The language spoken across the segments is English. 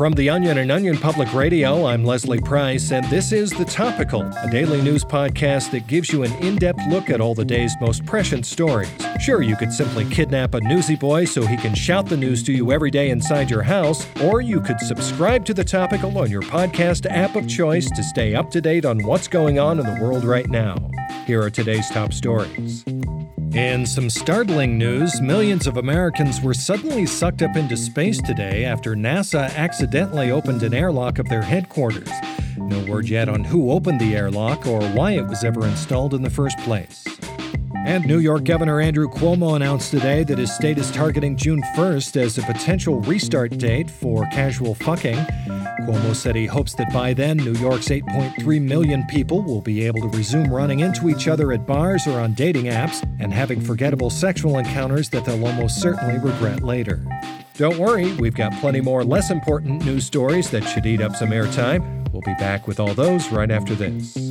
From The Onion and Onion Public Radio, I'm Leslie Price, and this is The Topical, a daily news podcast that gives you an in depth look at all the day's most prescient stories. Sure, you could simply kidnap a newsy boy so he can shout the news to you every day inside your house, or you could subscribe to The Topical on your podcast app of choice to stay up to date on what's going on in the world right now. Here are today's top stories. In some startling news, millions of Americans were suddenly sucked up into space today after NASA accidentally opened an airlock of their headquarters. No word yet on who opened the airlock or why it was ever installed in the first place. And New York Governor Andrew Cuomo announced today that his state is targeting June 1st as a potential restart date for casual fucking. Cuomo said he hopes that by then, New York's 8.3 million people will be able to resume running into each other at bars or on dating apps and having forgettable sexual encounters that they'll almost certainly regret later. Don't worry, we've got plenty more less important news stories that should eat up some airtime. We'll be back with all those right after this.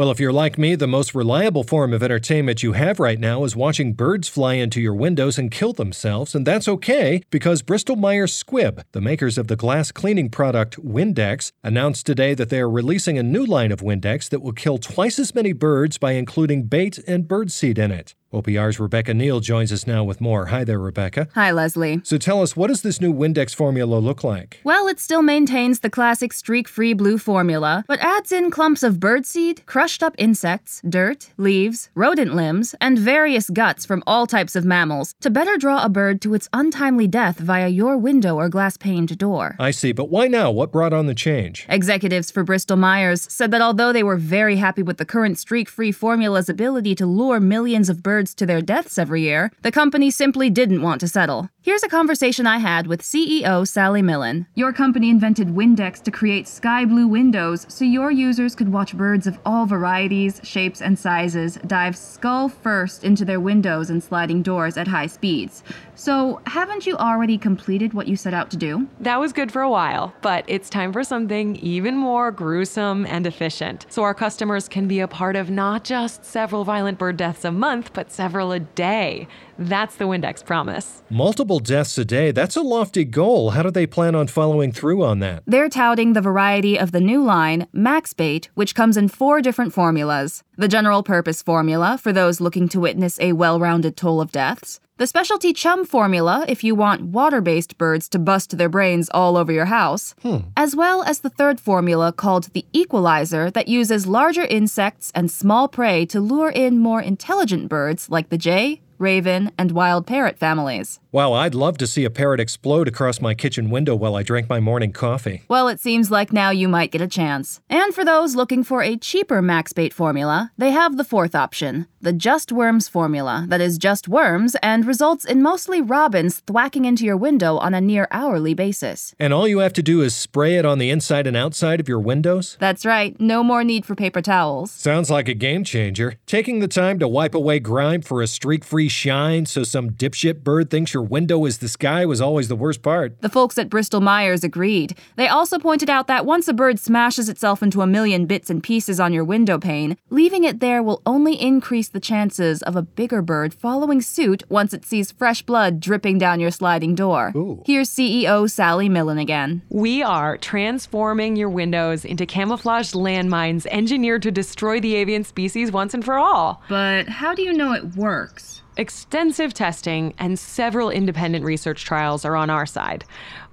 Well, if you're like me, the most reliable form of entertainment you have right now is watching birds fly into your windows and kill themselves, and that's okay because Bristol Myers Squibb, the makers of the glass cleaning product Windex, announced today that they are releasing a new line of Windex that will kill twice as many birds by including bait and birdseed in it. OPR's Rebecca Neal joins us now with more. Hi there, Rebecca. Hi, Leslie. So tell us, what does this new Windex formula look like? Well, it still maintains the classic streak free blue formula, but adds in clumps of birdseed, crushed up insects, dirt, leaves, rodent limbs, and various guts from all types of mammals to better draw a bird to its untimely death via your window or glass paned door. I see, but why now? What brought on the change? Executives for Bristol Myers said that although they were very happy with the current streak free formula's ability to lure millions of birds to their deaths every year, the company simply didn't want to settle. Here's a conversation I had with CEO Sally Millen. Your company invented Windex to create sky blue windows so your users could watch birds of all varieties, shapes, and sizes dive skull first into their windows and sliding doors at high speeds. So, haven't you already completed what you set out to do? That was good for a while, but it's time for something even more gruesome and efficient. So our customers can be a part of not just several violent bird deaths a month, but several a day. That's the Windex promise. Multiple deaths a day, that's a lofty goal. How do they plan on following through on that? They're touting the variety of the new line, MaxBait, which comes in four different formulas. The general purpose formula, for those looking to witness a well rounded toll of deaths. The specialty chum formula, if you want water based birds to bust their brains all over your house. Hmm. As well as the third formula called the equalizer, that uses larger insects and small prey to lure in more intelligent birds like the jay, raven, and wild parrot families. Wow, I'd love to see a parrot explode across my kitchen window while I drank my morning coffee. Well, it seems like now you might get a chance. And for those looking for a cheaper max bait formula, they have the fourth option the Just Worms formula, that is just worms and results in mostly robins thwacking into your window on a near hourly basis. And all you have to do is spray it on the inside and outside of your windows? That's right, no more need for paper towels. Sounds like a game changer. Taking the time to wipe away grime for a streak free shine so some dipshit bird thinks your window is the sky was always the worst part. The folks at Bristol Myers agreed. They also pointed out that once a bird smashes itself into a million bits and pieces on your window pane, leaving it there will only increase the chances of a bigger bird following suit once it sees fresh blood dripping down your sliding door. Ooh. Here's CEO Sally Millen again. We are transforming your windows into camouflaged landmines engineered to destroy the avian species once and for all. But how do you know it works? Extensive testing and several independent research trials are on our side.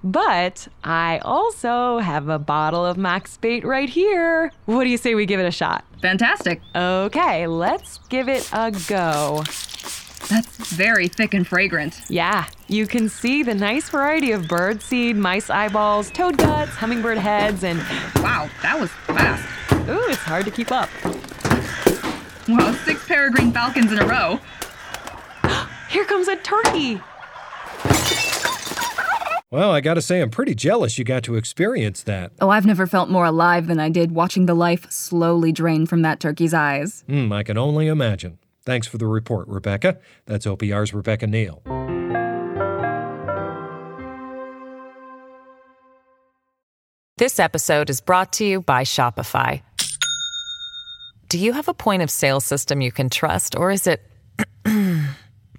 But I also have a bottle of Max Bait right here. What do you say we give it a shot? Fantastic. Okay, let's give it a go. That's very thick and fragrant. Yeah, you can see the nice variety of bird seed, mice eyeballs, toad guts, hummingbird heads, and Wow, that was fast. ooh, it's hard to keep up. Wow, six peregrine falcons in a row. Here comes a turkey. Well, I gotta say, I'm pretty jealous you got to experience that. Oh, I've never felt more alive than I did watching the life slowly drain from that turkey's eyes. Hmm, I can only imagine. Thanks for the report, Rebecca. That's OPR's Rebecca Neal. This episode is brought to you by Shopify. Do you have a point of sale system you can trust, or is it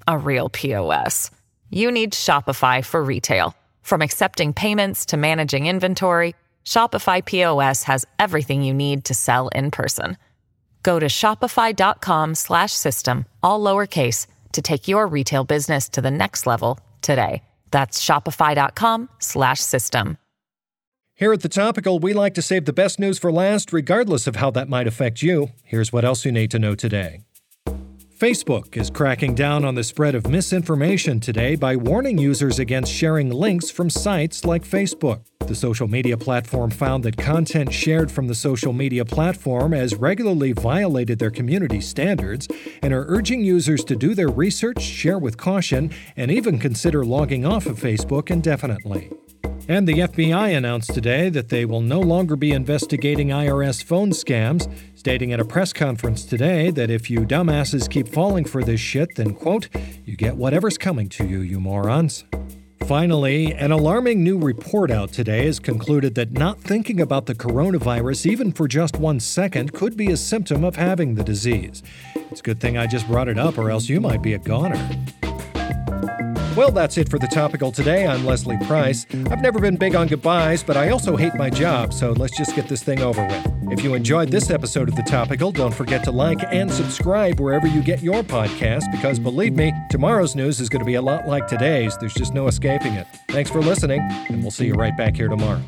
a real POS? You need Shopify for retail. From accepting payments to managing inventory, Shopify POS has everything you need to sell in person. Go to shopify.com/system all lowercase to take your retail business to the next level today. That's shopify.com/system. Here at The Topical, we like to save the best news for last, regardless of how that might affect you. Here's what else you need to know today. Facebook is cracking down on the spread of misinformation today by warning users against sharing links from sites like Facebook. The social media platform found that content shared from the social media platform has regularly violated their community standards and are urging users to do their research, share with caution, and even consider logging off of Facebook indefinitely. And the FBI announced today that they will no longer be investigating IRS phone scams, stating at a press conference today that if you dumbasses keep falling for this shit, then, quote, you get whatever's coming to you, you morons. Finally, an alarming new report out today has concluded that not thinking about the coronavirus even for just one second could be a symptom of having the disease. It's a good thing I just brought it up, or else you might be a goner. Well, that's it for the topical today. I'm Leslie Price. I've never been big on goodbyes, but I also hate my job, so let's just get this thing over with. If you enjoyed this episode of The Topical, don't forget to like and subscribe wherever you get your podcast, because believe me, tomorrow's news is going to be a lot like today's. There's just no escaping it. Thanks for listening, and we'll see you right back here tomorrow.